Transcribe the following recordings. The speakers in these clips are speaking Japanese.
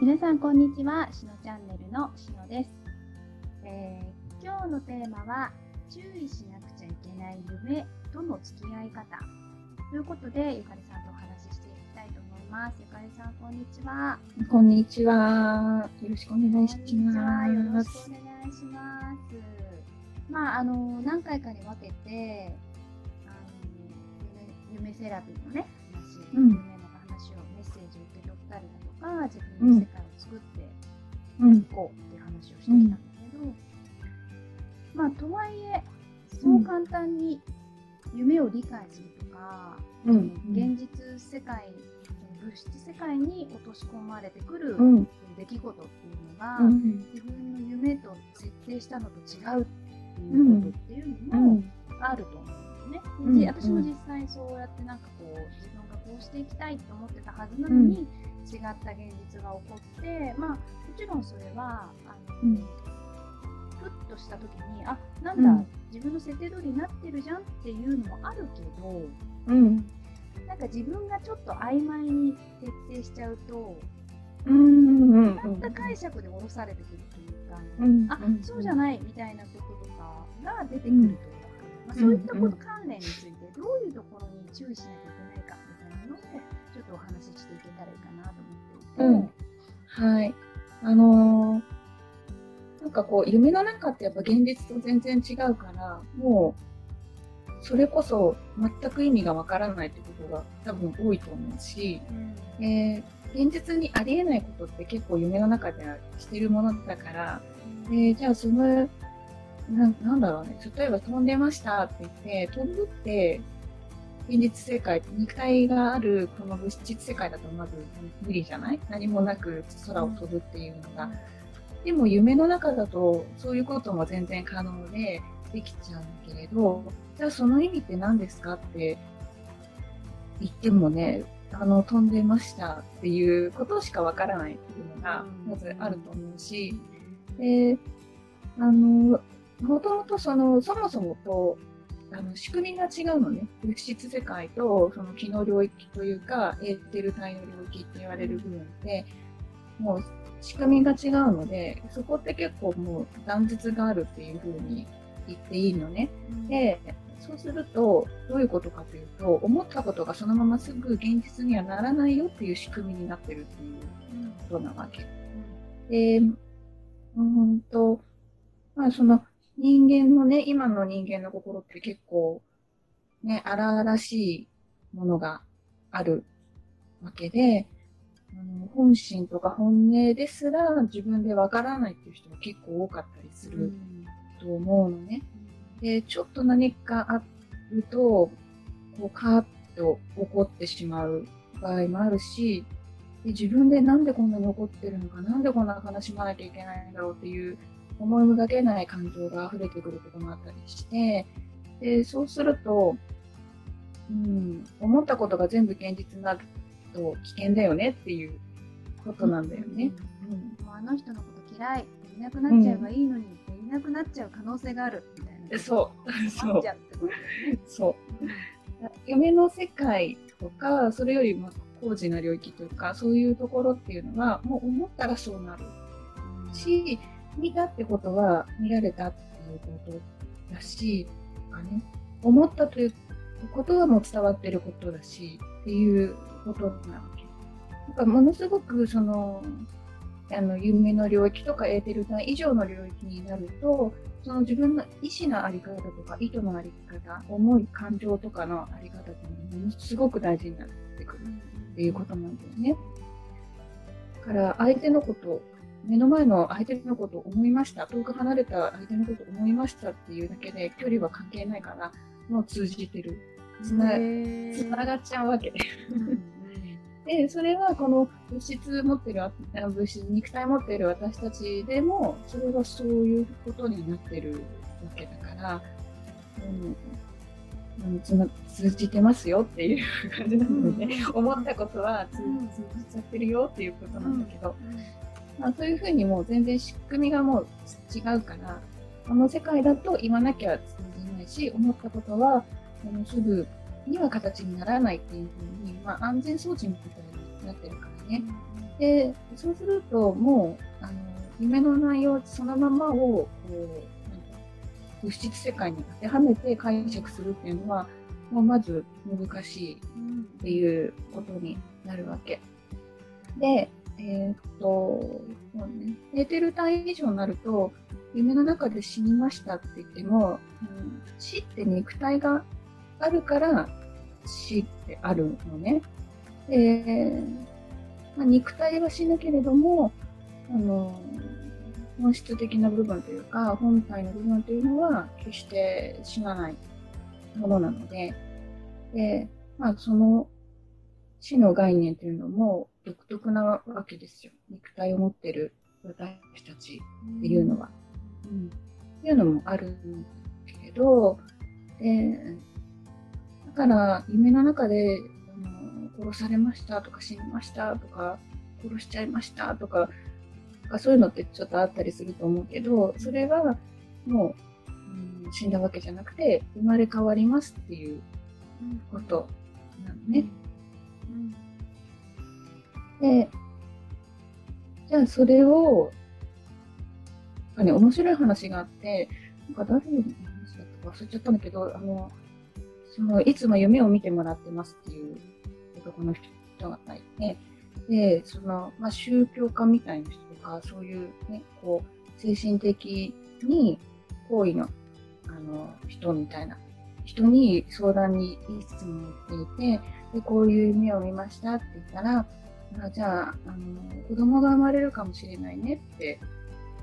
皆さんこんにちは。しのチャンネルのしのです、えー、今日のテーマは注意しなくちゃいけない夢との付き合い方。ということでゆかりさんとお話ししていきたいと思います。ゆかりさんこんにちは。こんにちは。よろしくお願いします。よろしくお願いします。まああの何回かに分けてあの夢セラピーのね話、うん、か自分の世界を作っていこうっていう話をしてきたんだけど、うん、まあとはいえそう簡単に夢を理解するとか、うん、現実世界物質世界に落とし込まれてくる出来事っていうのが、うん、自分の夢と設定したのと違うっていうことっていうのもあると思うんですね。うん、で私も実際そうやってなんかこうこうしていきたいと思ってたはずなのに、違った現実が起こってまあもちろんそれはあの、ふっとした時にあなんだ、自分の設定通りになってるじゃんっていうのもあるけど、うん、なんか自分がちょっと曖昧に設定しちゃうと、うんうんうん、た解釈で下ろされてくるというか、うん、あそうじゃないみたいなこととかが出てくるというか、まあ、そういったこと関連についてどういうところに注意しなきゃたらいいかなと思っていて。はい。あのーなんかこう夢の中ってやっぱ現実と全然違うからもうそれこそ全く意味がわからないってことが多分多いと思うし、うん、えー、現実にありえないことって結構夢の中ではしてるものだから、うん、えー、じゃあそのななんだろうね。例えば飛んでましたって言って飛ぶって現実世界肉体があるこの物質世界だとまず無理じゃない？何もなく空を飛ぶっていうのが。うんでも夢の中だとそういうことも全然可能でできちゃうけれど、じゃあその意味って何ですかって言ってもね、あの、飛んでましたっていうことしかわからないっていうのがまずあると思うし、で、あの、もともとその、そもそもと、あの仕組みが違うのね。物質世界とその気の領域というか、エーテル体の領域って言われる部分で、もう仕組みが違うので、そこって結構もう断絶があるっていうふうに言っていいのね。うん、で、そうすると、どういうことかというと、思ったことがそのまますぐ現実にはならないよっていう仕組みになってるっていうことなわけ。で、うんと、まあその人間のね、今の人間の心って結構ね、荒々しいものがあるわけで、あの本心とか本音ですら自分でわからないっていう人が結構多かったりすると思うのね。で、ちょっと何かあると、こう、カーッと怒ってしまう場合もあるし、で自分でなんでこんなに怒ってるのか、なんでこんな悲しまなきゃいけないんだろうっていう思いもがけない感情が溢れてくることもあったりして、でそうすると、うん、思ったことが全部現実になると危険だよねっていうことなんだよね。うん、もうあの人のこと嫌いいなくなっちゃえばいいのにっていなくなっちゃう可能性があるみたいな。そう。そう。そう。夢の世界とかそれよりも高次な領域というかそういうところっていうのはもう思ったらそうなるし見たってことは見られたっていうことだしね思ったということはもう伝わってることだしっていうことなわけ。なんかものすごくそのあの夢の領域とかエーテル体以上の領域になるとその自分の意思の在り方とか意図の在り方思い感情とかの在り方っていうのものすごく大事になってくるっていうことなんだよね。だから相手のこと目の前の相手のことを思いました。遠く離れた相手のことを思いましたっていうだけで距離は関係ないからもう通じてる。つなつながっちゃうわけ。で。で、それはこの物質持ってる、物質、肉体持っている私たちでも、それはそういうことになってるわけだから、うん、つな通じてますよっていう感じなので、ね、うん、思ったことは通じちゃってるよっていうことなんだけど、まあ、そういうふうにもう全然仕組みがもう違うから、この世界だと言わなきゃ通じないし、思ったことはあのすぐには形にならないっていうふうに、まあ、安全装置みたいになってるからね。でそうすると、もう、あの、夢の内容そのままを、こう、なんか物質世界に当てはめて解釈するっていうのは、まあ、まず難しいっていうことになるわけ。で、えー、っと、そうね、寝てる体以上になると、夢の中で死にましたって言っても、うん、死って肉体があるから死ってあるのね。で、まあ、肉体は死ぬけれども、あの、本質的な部分というか、本体の部分というのは決して死なないものなので、で、まあ、その死の概念というのも独特なわけですよ。肉体を持ってる私たちっていうのは。うん、っていうのもあるんだけど、で、だから夢の中であの殺されましたとか死にましたとか殺しちゃいましたとかそういうのってちょっとあったりすると思うけどそれはもう、うん、死んだわけじゃなくて生まれ変わりますっていうことなのね。でじゃあそれをなんかね面白い話があってなんか誰の話だったか忘れちゃったんだけどあのそのいつも夢を見てもらってますっていう男の人がいてでその、まあ、宗教家みたいな人とかそういうねこう精神的に好意のあの人みたいな人に相談にいつも行っていて、で、こういう夢を見ましたって言ったら、あじゃあ、あの、子供が生まれるかもしれないねって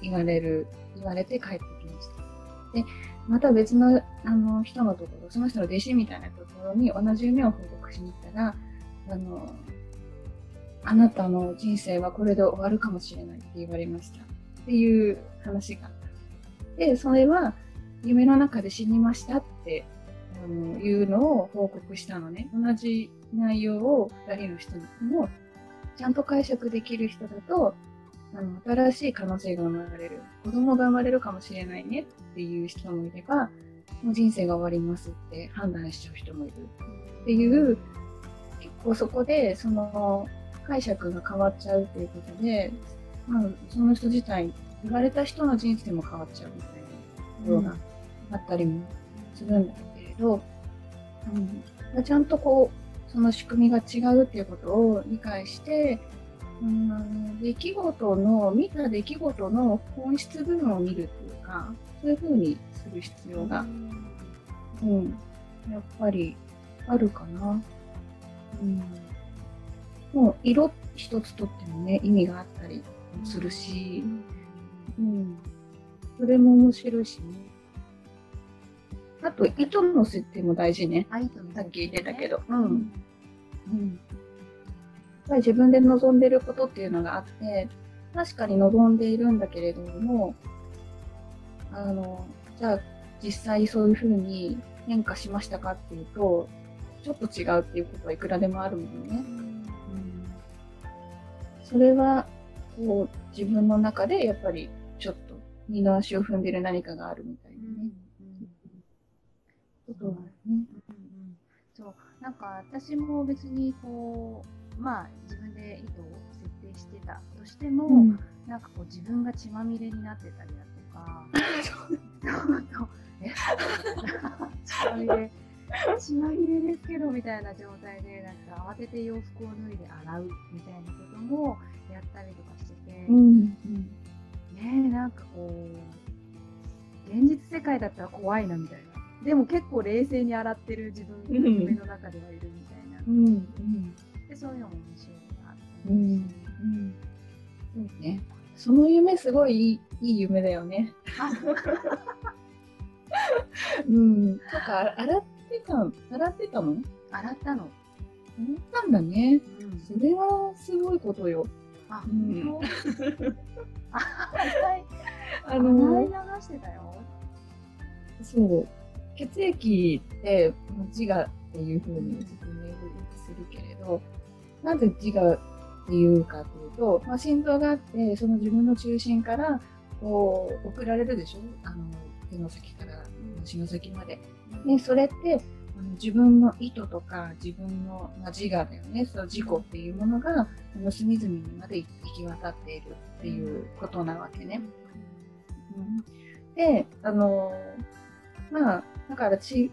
言われる、言われて帰ってきました。で、また別のあの人のところ、その人の弟子みたいなところに同じ夢を報告しに行ったら、あの、あなたの人生はこれで終わるかもしれないって言われました。っていう話があった。で、それは夢の中で死にましたってあのいうのを報告したのね。同じ内容を2人の人にもちゃんと解釈できる人だと、あの新しい可能性が生まれる。子供が生まれるかもしれないねっていう人もいれば、もう人生が終わりますって判断しちゃう人もいる。っていう、結構そこで、その解釈が変わっちゃうっていうことで、まあ、その人自体、言われた人の人生も変わっちゃうみたいなところがあったりもするんだけれど、うん、ちゃんとこう、その仕組みが違うっていうことを理解して、うん、出来事の、見た出来事の本質部分を見るっていうか、そういうふうにする必要が、うん、やっぱりあるかな。うん、もう色一つとってもね、意味があったりするし、うん、それも面白いしね。あと、糸の設定も大事ね。さっき言ってたけど。うん。うん。ぱり自分で望んでることっていうのがあって、確かに望んでいるんだけれども、あの、じゃあ実際そういうふうに変化しましたかっていうと、ちょっと違うっていうことはいくらでもあるもんね。うん、それは、こう、自分の中でやっぱりちょっと二の足を踏んでる何かがあるみたいなね。うん、ことはね。そう、なんか私も別にこう、まあ自分で意図を設定してたとしても、うん、なんかこう自分が血まみれになってたりだとか、え？血まみれ？血まみれですけどみたいな状態でなんか慌てて洋服を脱いで洗うみたいなこともやったりとかしてて、うんうん、ねえなんかこう現実世界だったら怖いなみたいなでも結構冷静に洗ってる自分が夢の中ではいるみたいな。うんうんでそういうのも面白いなって思います、うんうんそうね、その夢すごいいい夢だよね。うん。なんか洗ってた洗ってたの？洗ったの。洗ったんだね。うん、それはすごいことよ。あ、うん、あ、あの洗い流してたよ。そう。血液って自我っていうふうに自分でするけれど、なぜ自我っていうかというと、まあ、心臓があって、その自分の中心から、こう、送られるでしょ？あの、手の先から足の先まで。で、それって、自分の意図とか自分の、自我だよねその自己っていうものがの隅々にまで行き渡っているっていうことなわけね。うん、であのまあだから血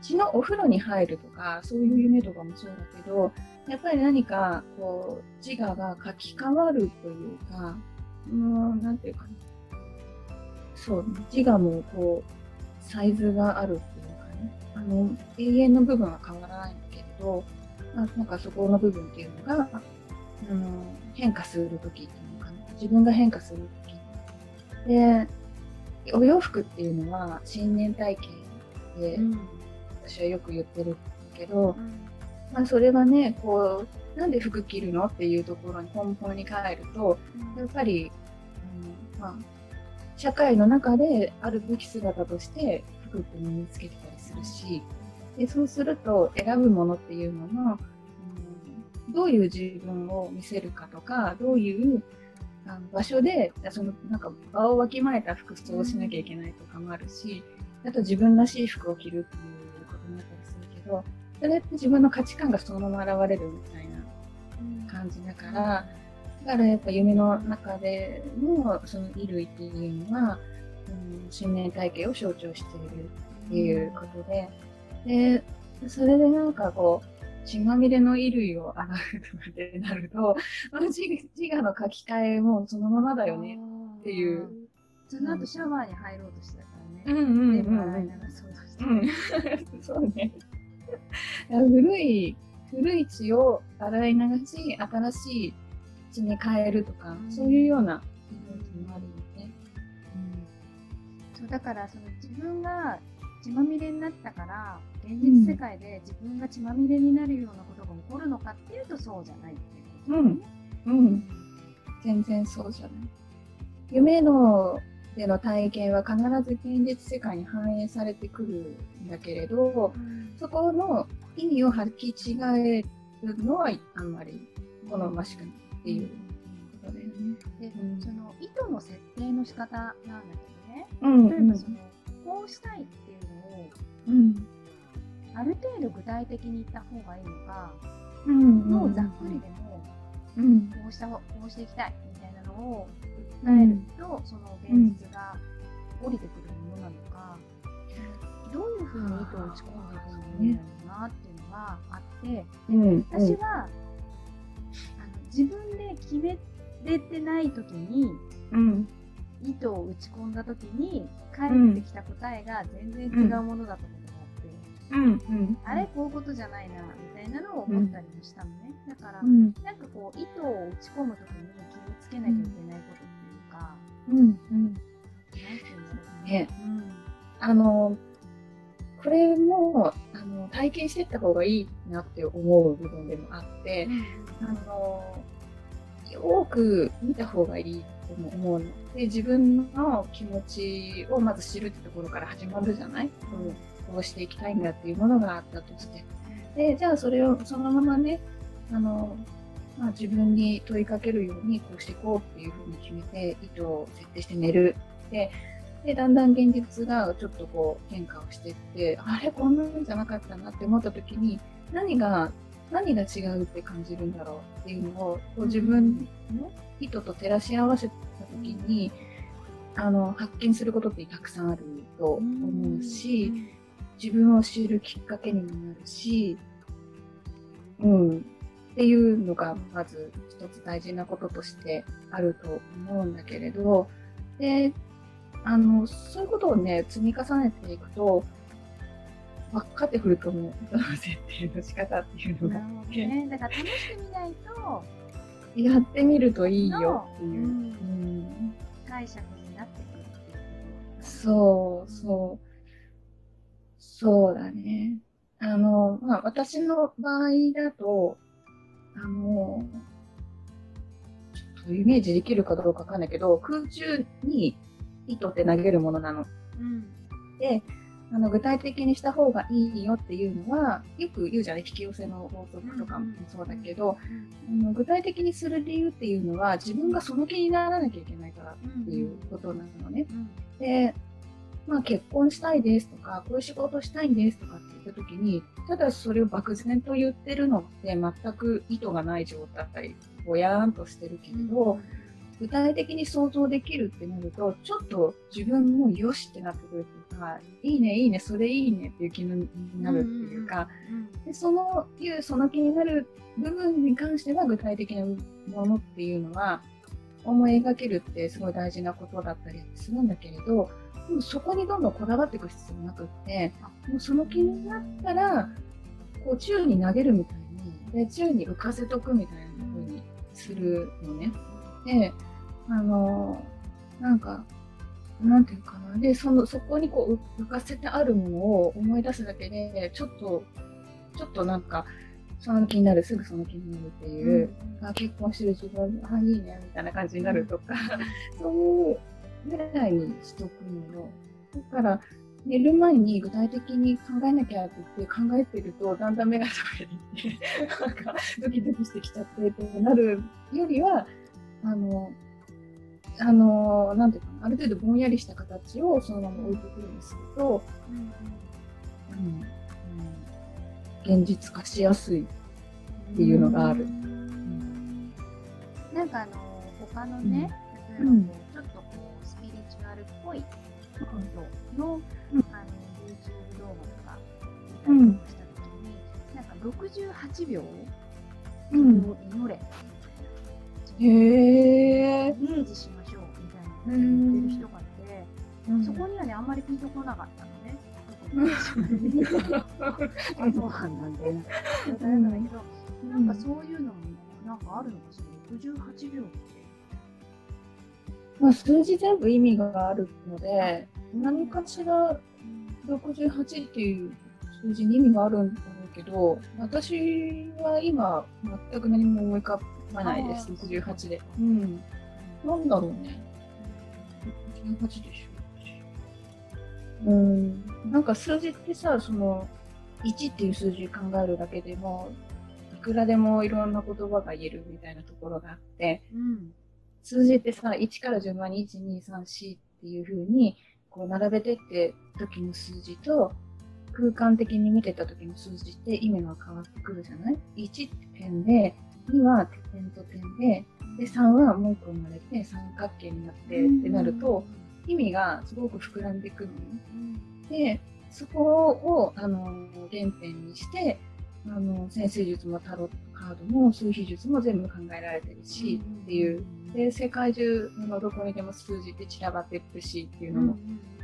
血のお風呂に入るとかそういう夢とかもそうだけどやっぱり何かこう自我が書き換わるというかうんなんていうかな。そう自我もこうサイズがあるっていうかね。あの永遠の部分は変わらないんだけれど、あ、なんかそこの部分っていうのが、うん、変化する時っていうのかな。自分が変化する時。でお洋服っていうのは新年体験で、うん、私はよく言ってるけど、うん、まあ、それはねこうなんで服着るのっていうところに根本に帰ると、やっぱり、うんまあ、社会の中であるべき姿として服って身につけてたりするしでそうすると選ぶものっていうのも、うん、どういう自分を見せるかとかどういうあの場所でそのなんか場をわきまえた服装をしなきゃいけないとかもあるしあと自分らしい服を着るっていうことになったりするけどそれって自分の価値観がそのまま現れるみたいな感じだから。だからやっぱ夢の中でのその衣類っていうのは、うん、新年体系を象徴しているっていうことで、で、それでなんかこう、血まみれの衣類を洗うとかってなると、自自我の書き換えもそのままだよねっていう。その後シャワーに入ろうとしてたからね。うんうんうん、うそうね。古い、古い血を洗い流し、新しい血に変えるとか、うん、そういうようなイメージもあるよね。うん、そうだからその自分が血まみれになったから現実世界で自分が血まみれになるようなことが起こるのかっていうとそうじゃないっていうことね。うん、うん、全然そうじゃない。夢のでの体験は必ず現実世界に反映されてくるんだけれど、うん、そこの意味を履き違えるのはあんまり好ましくないっていうことだよね。で、うん、その意図の設定の仕方なんだけどね、うん、例えばその、こうしたいっていうのを、うん、ある程度具体的に言った方がいいのか、うん、もうざっくりでも、うん、こうしたこうしていきたいみたいなのを訴えると、その現実が降りてくるものなのか、どういうふうに意図を打ち込んでいくのがいいんだろうなっていうのがあって、私は自分で決めれてない時に、うん、意図を打ち込んだ時に返ってきた答えが全然違うものだとがあって、うん。うん、あれこういうことじゃないなみたいなのを思ったりもしたのね、だから、うん、なんかこう意図を打ち込む時に気をつけなきゃいけないことうんうん、ね。うん、あのこれもあの体験していった方がいいなって思う部分でもあって、うん、あのよく見た方がいいと思うの。で自分の気持ちをまず知るってところから始まるじゃない、うん、こうしていきたいんだっていうものがあったとして。でじゃあそれをそのままねあの、まあ、自分に問いかけるようにこうしていこうっていうふうに決めて意図を設定して寝る。でで、だんだん現実がちょっとこう変化をしていって、あれこんなんじゃなかったなって思った時に、何が、何が違うって感じるんだろうっていうのを、こう自分の意図と照らし合わせた時に、あの、発見することってたくさんあると思うし、自分を知るきっかけにもなるし、うん、っていうのがまず一つ大事なこととしてあると思うんだけれど、で、あの、そういうことをね、積み重ねていくと、分かってくると思う。設定の仕方っていうのが。ね。だから試してみないと、やってみるといいよっていう。うんうん解釈になってくるっていうそうそう。そうだね。あの、まあ、私の場合だと、あの、ちょっとイメージできるかどうかわかんないけど、空中に糸って投げるものなの。うん、であの具体的にした方がいいよっていうのはよく言うじゃない引き寄せの法則とかもそうだけど、うん、あの具体的にする理由っていうのは自分がその気にならなきゃいけないからっていうことなのね。うん、でまあ結婚したいですとか、こういう仕事したいんですとかって言った時に、ただそれを漠然と言ってるのって全く意図がない状態、ぼやーんとしてるけれど、具体的に想像できるってなると、ちょっと自分もよしってなってくるっていうか、いいね、いいね、それいいねっていう気になるっていうか、でそのいう、その気になる部分に関しては具体的なものっていうのは、思い描けるってすごい大事なことだったりするんだけれど、そこにどんどんこだわっていく必要なくって、もうその気になったら、こう宙に投げるみたいに、で宙に浮かせとくみたいな風にするのね。で、あの、なんか、なんていうかな。で、その、そこにこう浮かせてあるものを思い出すだけで、ちょっと、ちょっとなんか、その気になる、すぐその気になるっていう、うん、あ結婚してる自分、あ、いいね、みたいな感じになるとか、そういうぐらいにしとくのよ。だから、寝る前に具体的に考えなきゃって言って考えてると、だんだん目が覚めて、なんかドキドキしてきちゃってってなるよりは、あの、あの、なんていうかな、ある程度ぼんやりした形をそのまま置いてくるんですけど、うん、うん。現実化しやすいっていうのがある。うん、なんかあの、他のね、例えばの、うん、あの、YouTube 動画とか見たりしたときに、なんか68秒、うん、祈れ。へえ。イメージしましょうみたいな言ってる人がいて、うん、そこにはね、あんまりピンとこなかったのね。あ、そうなんだね。だからだけど、なんかそういうのも、なんかあるのかしら、68秒って。まあ、数字全部意味があるので、何かしら68っていう数字に意味があるんだろうけど、私は今、全く何も思い浮かばないです、68で。うん。なんだろうね。68でしょ。うん。なんか数字ってさ、その、1っていう数字考えるだけでも、いくらでもいろんな言葉が言えるみたいなところがあって、うん、数字ってさ、1から順番に1、2、3、4っていう風に、こう並べてって時の数字と、空間的に見てた時の数字って意味が変わってくるじゃない ?1 って点で、2は点と点で、で、3はもう一個生まれて三角形になってってなると、意味がすごく膨らんでいくのね。で、そこを、あの、原点にして、あの、先生術もタロットカードも数比術も全部考えられてるし、っていう。で、世界中のどこにでも数字って散らばっていくしっていうのも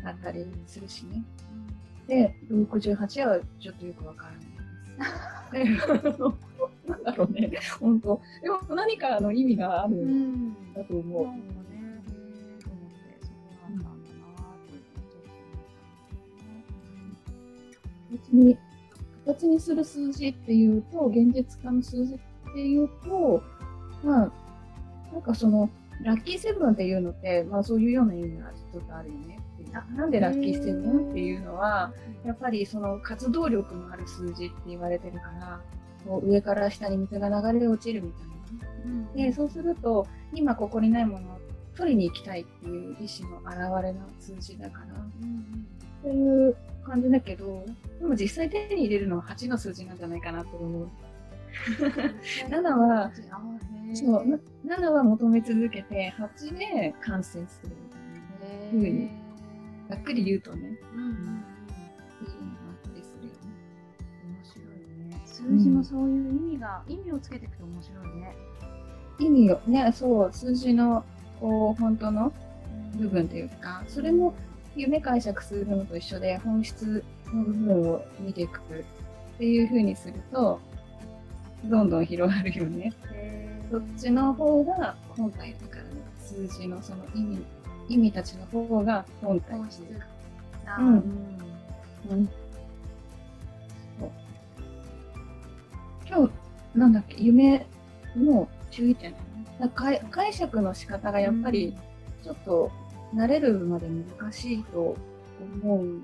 あったりするしね。で、68はちょっとよくわからないです。なんだろうね、本当。でも何かの意味があるんだと思う。別に形にする数字っていうと、現実化の数字っていうと、まあ、なんかその、ラッキーセブンっていうのって、まあそういうような意味がちょっとあるよねな。なんでラッキーセブンっていうのは、やっぱりその活動力のある数字って言われてるから、こう上から下に水が流れ落ちるみたいな。うん、で、そうすると、今ここにないものを取りに行きたいっていう意思の表れの数字だから、うん、そういう感じだけど、でも実際手に入れるのは8の数字なんじゃないかなと思う。7は、そう、7は求め続けて、8で完成するみたいなふうに、ざっくり言うとね、うん、うん、いいのがあったりするよね。面白いね。数字もそういう意味が、うん、意味をつけていくと面白いね。意味をね、そう、数字の、こう、本当の部分というか、それも夢解釈するのと一緒で本質の部分を見ていくっていう風にすると、どんどん広がるよね。そっちの方が本体だからね。数字のその意味、意味たちの方が本体本質。うん。うん。今日、なんだっけ、夢の注意点解解釈の仕方がやっぱりちょっと慣れるまで難しいと思う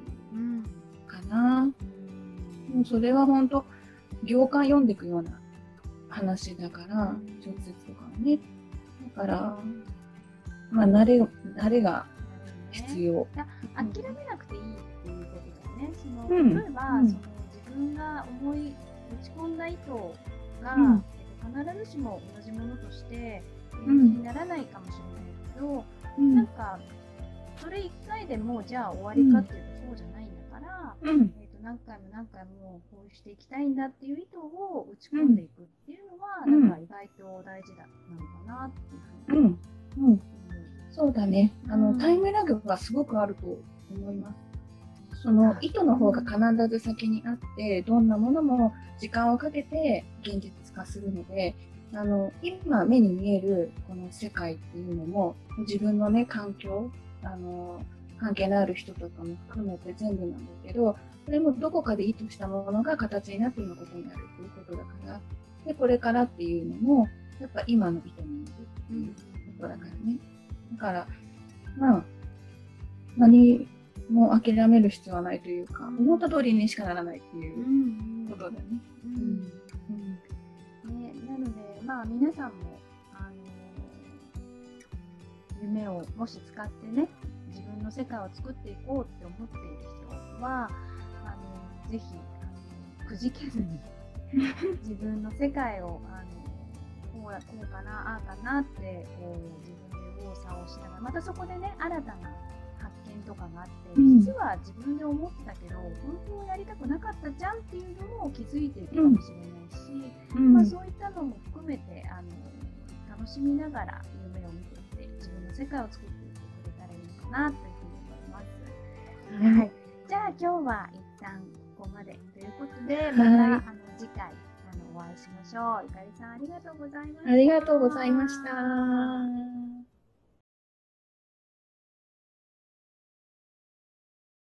かな。うん、もうそれは本当行間読んでいくような話だから、直接とかはね。だから、まあ慣れ、慣れが必要。諦めなくていいっていうことだよね。その例えば、その自分が思い打ち込んだ意図が、えっと、必ずしも同じものとして現実にならないかもしれないけど、なんかそれ1回でもじゃあ終わりかっていうとそうじゃないんだから、えー、と何回も何回もこうしていきたいんだっていう意図を打ち込んでいくっていうのは、なんか意外と大事だなのかなっていうふうに、うん。うん、そうだね。あの、タイムラグがすごくあると思います。その意図の方が必ず先にあって、どんなものも時間をかけて現実化するので、あの、今目に見えるこの世界っていうのも、自分のね、環境、あの、関係のある人とかも含めて全部なんだけど、それもどこかで意図したものが形になって今ここにあるっていうことだから、で、これからっていうのも、やっぱ今の意図になるっていうことだからね。だから、まあ、何も諦める必要はないというか、思った通りにしかならないっていうことだね。ねなので、まあ皆さんも、あの夢をもし使ってね、自分の世界を作っていこうって思っている人は、あのぜひあのくじけずに 自分の世界をあのこうこうかなああかなってこう自分で右往左往しながらまたそこでね新たな見とかがあって、実は自分で思ってたけど、本当はやりたくなかったじゃんっていうのも気づいているかもしれないし、うん、まあ、そういったのも含めてあの楽しみながら夢を見ていって自分の世界を作ってなというふうに思います。はい、じゃあ今日は一旦ここまでということでまた、はい、あの次回あのお会いしましょう。ゆかりさんありがとうございました。ありがとうございました。